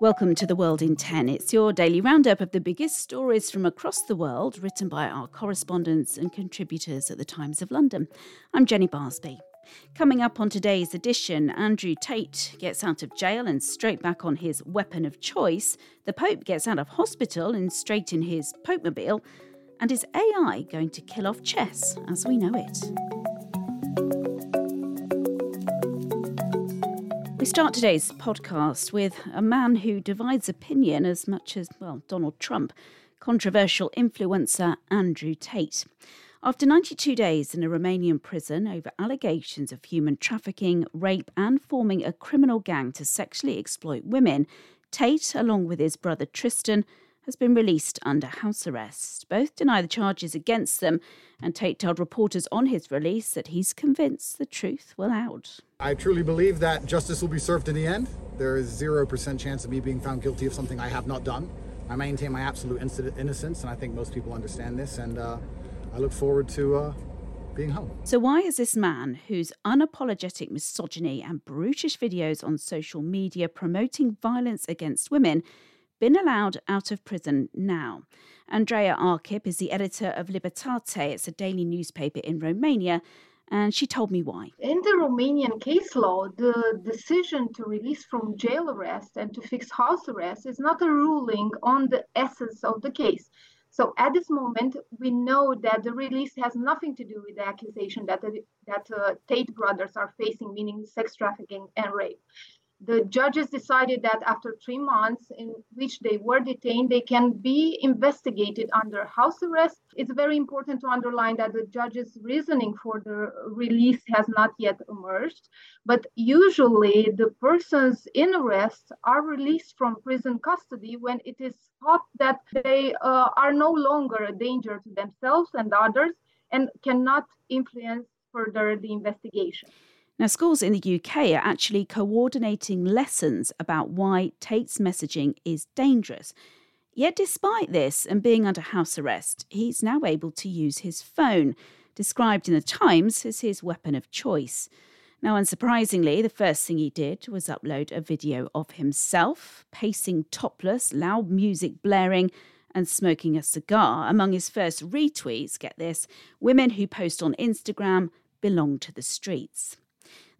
Welcome to The World in 10. It's your daily roundup of the biggest stories from across the world, written by our correspondents and contributors at the Times of London. I'm Jenny Barsby. Coming up on today's edition, Andrew Tate gets out of jail and straight back on his weapon of choice. The Pope gets out of hospital and straight in his Popemobile. And is AI going to kill off chess as we know it? We start today's podcast with a man who divides opinion as much as, well, Donald Trump, controversial influencer Andrew Tate. After 92 days in a Romanian prison over allegations of human trafficking, rape, and forming a criminal gang to sexually exploit women, Tate, along with his brother Tristan, has been released under house arrest. Both deny the charges against them, and Tate told reporters on his release that he's convinced the truth will out. I truly believe that justice will be served in the end. There is 0% chance of me being found guilty of something I have not done. I maintain my absolute innocence, and I think most people understand this, and uh, I look forward to uh, being home. So, why is this man, whose unapologetic misogyny and brutish videos on social media promoting violence against women, been allowed out of prison now. Andreea Archip is the editor of Libertatea, it's a daily newspaper in Romania, and she told me why. In the Romanian case law, the decision to release from jail arrest and to fix house arrest is not a ruling on the essence of the case. So at this moment, we know that the release has nothing to do with the accusation that the, that uh, Tate brothers are facing, meaning sex trafficking and rape the judges decided that after three months in which they were detained, they can be investigated under house arrest. It's very important to underline that the judge's reasoning for the release has not yet emerged. But usually, the persons in arrest are released from prison custody when it is thought that they uh, are no longer a danger to themselves and others and cannot influence further the investigation. Now, schools in the UK are actually coordinating lessons about why Tate's messaging is dangerous. Yet, despite this and being under house arrest, he's now able to use his phone, described in the Times as his weapon of choice. Now, unsurprisingly, the first thing he did was upload a video of himself pacing topless, loud music blaring, and smoking a cigar. Among his first retweets, get this, women who post on Instagram belong to the streets.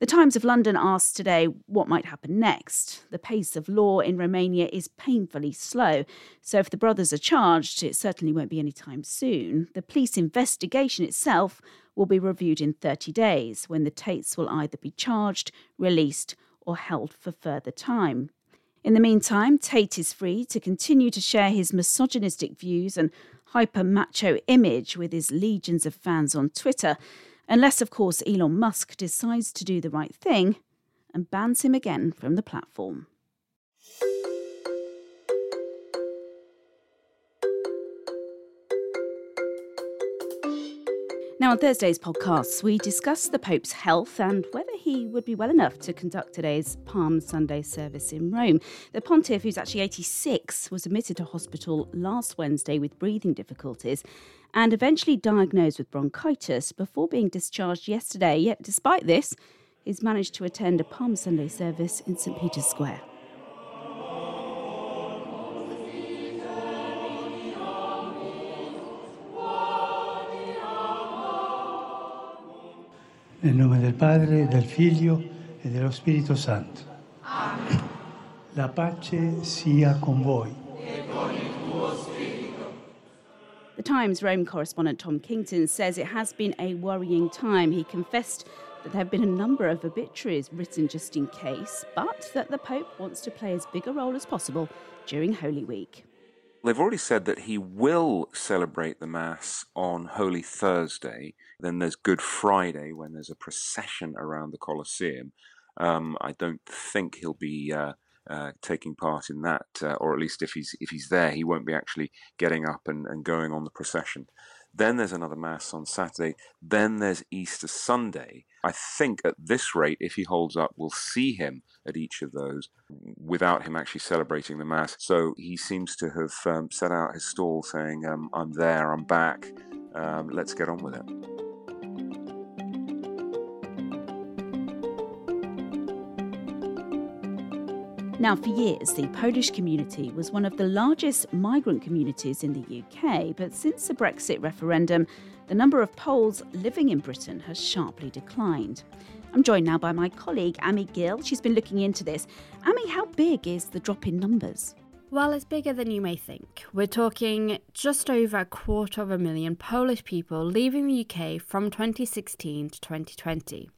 The Times of London asks today what might happen next. The pace of law in Romania is painfully slow, so if the brothers are charged, it certainly won't be any time soon. The police investigation itself will be reviewed in 30 days, when the Tates will either be charged, released, or held for further time. In the meantime, Tate is free to continue to share his misogynistic views and hyper macho image with his legions of fans on Twitter Unless, of course, Elon Musk decides to do the right thing and bans him again from the platform. Now, on Thursday's podcasts, we discuss the Pope's health and whether he would be well enough to conduct today's Palm Sunday service in Rome. The pontiff, who's actually 86, was admitted to hospital last Wednesday with breathing difficulties and eventually diagnosed with bronchitis before being discharged yesterday. Yet, despite this, he's managed to attend a Palm Sunday service in St. Peter's Square. Nel nome del Padre, del Figlio e dello Spirito Santo. Amen. La pace sia con voi. The Times Rome correspondent Tom Kington says it has been a worrying time. He confessed that there have been a number of obituaries written just in case, but that the Pope wants to play as big a role as possible during Holy Week. They've already said that he will celebrate the Mass on Holy Thursday. Then there's Good Friday when there's a procession around the Colosseum. Um, I don't think he'll be uh, uh, taking part in that, uh, or at least if he's if he's there, he won't be actually getting up and, and going on the procession. Then there's another Mass on Saturday. Then there's Easter Sunday. I think at this rate, if he holds up, we'll see him at each of those without him actually celebrating the Mass. So he seems to have um, set out his stall saying, um, I'm there, I'm back, um, let's get on with it. Now, for years, the Polish community was one of the largest migrant communities in the UK, but since the Brexit referendum, the number of Poles living in Britain has sharply declined. I'm joined now by my colleague, Amy Gill. She's been looking into this. Amy, how big is the drop in numbers? Well, it's bigger than you may think. We're talking just over a quarter of a million Polish people leaving the UK from 2016 to 2020.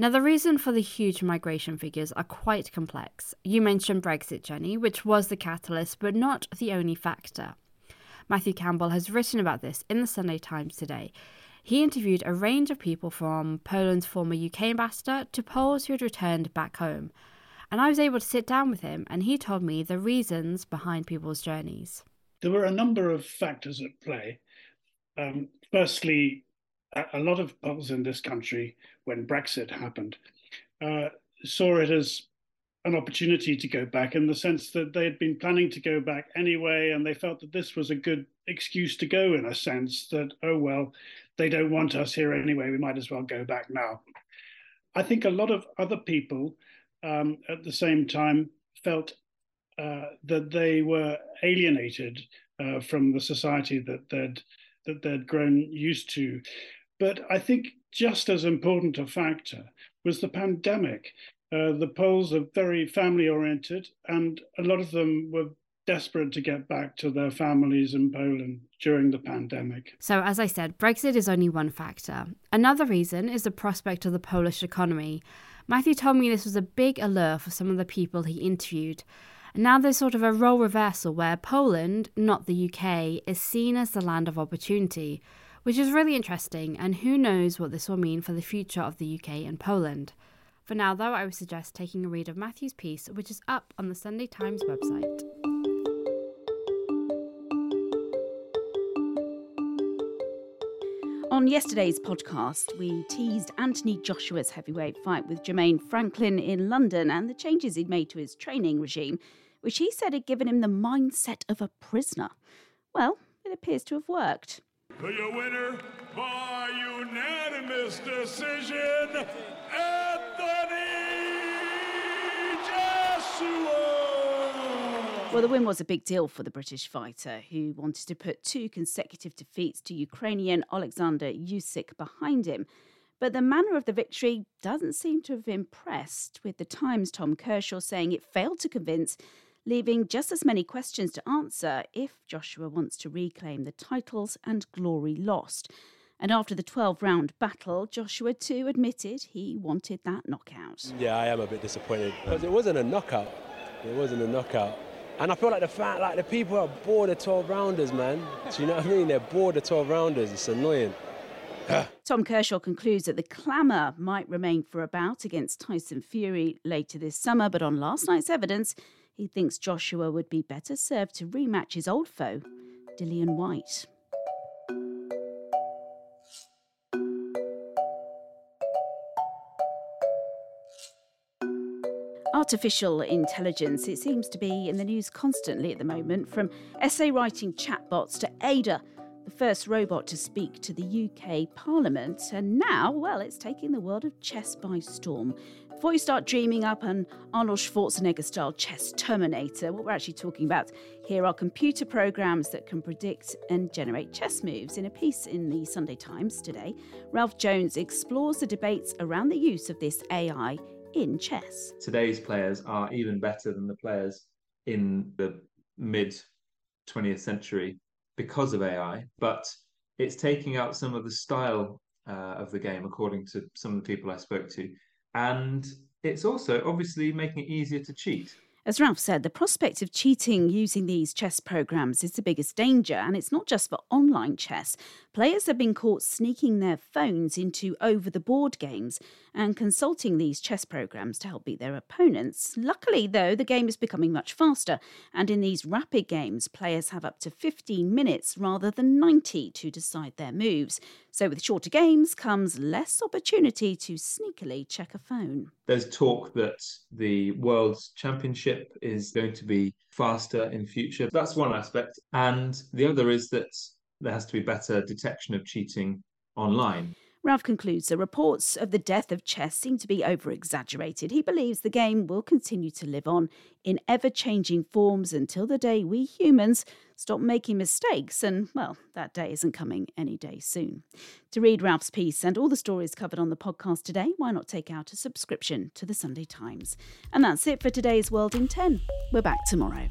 Now, the reason for the huge migration figures are quite complex. You mentioned Brexit, Jenny, which was the catalyst, but not the only factor. Matthew Campbell has written about this in the Sunday Times today. He interviewed a range of people from Poland's former UK ambassador to Poles who had returned back home. And I was able to sit down with him, and he told me the reasons behind people's journeys. There were a number of factors at play. Um, firstly, a lot of Poles in this country, when Brexit happened, uh, saw it as an opportunity to go back in the sense that they had been planning to go back anyway, and they felt that this was a good excuse to go in a sense that, oh, well, they don't want us here anyway, we might as well go back now. I think a lot of other people um, at the same time felt uh, that they were alienated uh, from the society that they'd that they'd grown used to. But I think just as important a factor was the pandemic. Uh, the Poles are very family oriented, and a lot of them were desperate to get back to their families in Poland during the pandemic. So, as I said, Brexit is only one factor. Another reason is the prospect of the Polish economy. Matthew told me this was a big allure for some of the people he interviewed. And now there's sort of a role reversal where Poland, not the UK, is seen as the land of opportunity which is really interesting, and who knows what this will mean for the future of the UK and Poland. For now, though, I would suggest taking a read of Matthew's piece, which is up on the Sunday Times website. On yesterday's podcast, we teased Anthony Joshua's heavyweight fight with Jermaine Franklin in London and the changes he'd made to his training regime, which he said had given him the mindset of a prisoner. Well, it appears to have worked. Your winner by unanimous decision, Anthony Joshua. Well, the win was a big deal for the British fighter, who wanted to put two consecutive defeats to Ukrainian Alexander Usyk behind him. But the manner of the victory doesn't seem to have impressed, with the Times' Tom Kershaw saying it failed to convince leaving just as many questions to answer if Joshua wants to reclaim the titles and glory lost. And after the 12 round battle, Joshua too admitted he wanted that knockout. Yeah, I am a bit disappointed because it wasn't a knockout. It wasn't a knockout. And I feel like the fact, like the people are bored of 12 rounders, man. Do you know what I mean? They're bored of 12 rounders. It's annoying. Tom Kershaw concludes that the clamour might remain for a bout against Tyson Fury later this summer, but on last night's evidence, he thinks Joshua would be better served to rematch his old foe, Dillian Whyte. Artificial intelligence, it seems to be in the news constantly at the moment, from essay writing chatbots to Ada, the first robot to speak to the UK Parliament, and now, well, it's taking the world of chess by storm. Before you start dreaming up an Arnold Schwarzenegger style chess terminator, what we're actually talking about here are computer programs that can predict and generate chess moves. In a piece in the Sunday Times today, Ralph Jones explores the debates around the use of this AI in chess. Today's players are even better than the players in the mid 20th century because of AI, but it's taking out some of the style uh, of the game, according to some of the people I spoke to and it's also obviously making it easier to cheat. As Ralph said, the prospect of cheating using these chess programs is the biggest danger, and it's not just for online chess. Players have been caught sneaking their phones into over the board games and consulting these chess programs to help beat their opponents. Luckily, though, the game is becoming much faster, and in these rapid games, players have up to 15 minutes rather than 90 to decide their moves. So, with shorter games comes less opportunity to sneakily check a phone. There's talk that the World Championship is going to be faster in future. That's one aspect. And the other is that there has to be better detection of cheating online. Ralph concludes the reports of the death of chess seem to be over exaggerated. He believes the game will continue to live on in ever changing forms until the day we humans stop making mistakes, and well, that day isn't coming any day soon. To read Ralph's piece and all the stories covered on the podcast today, why not take out a subscription to the Sunday Times? And that's it for today's World in 10. We're back tomorrow.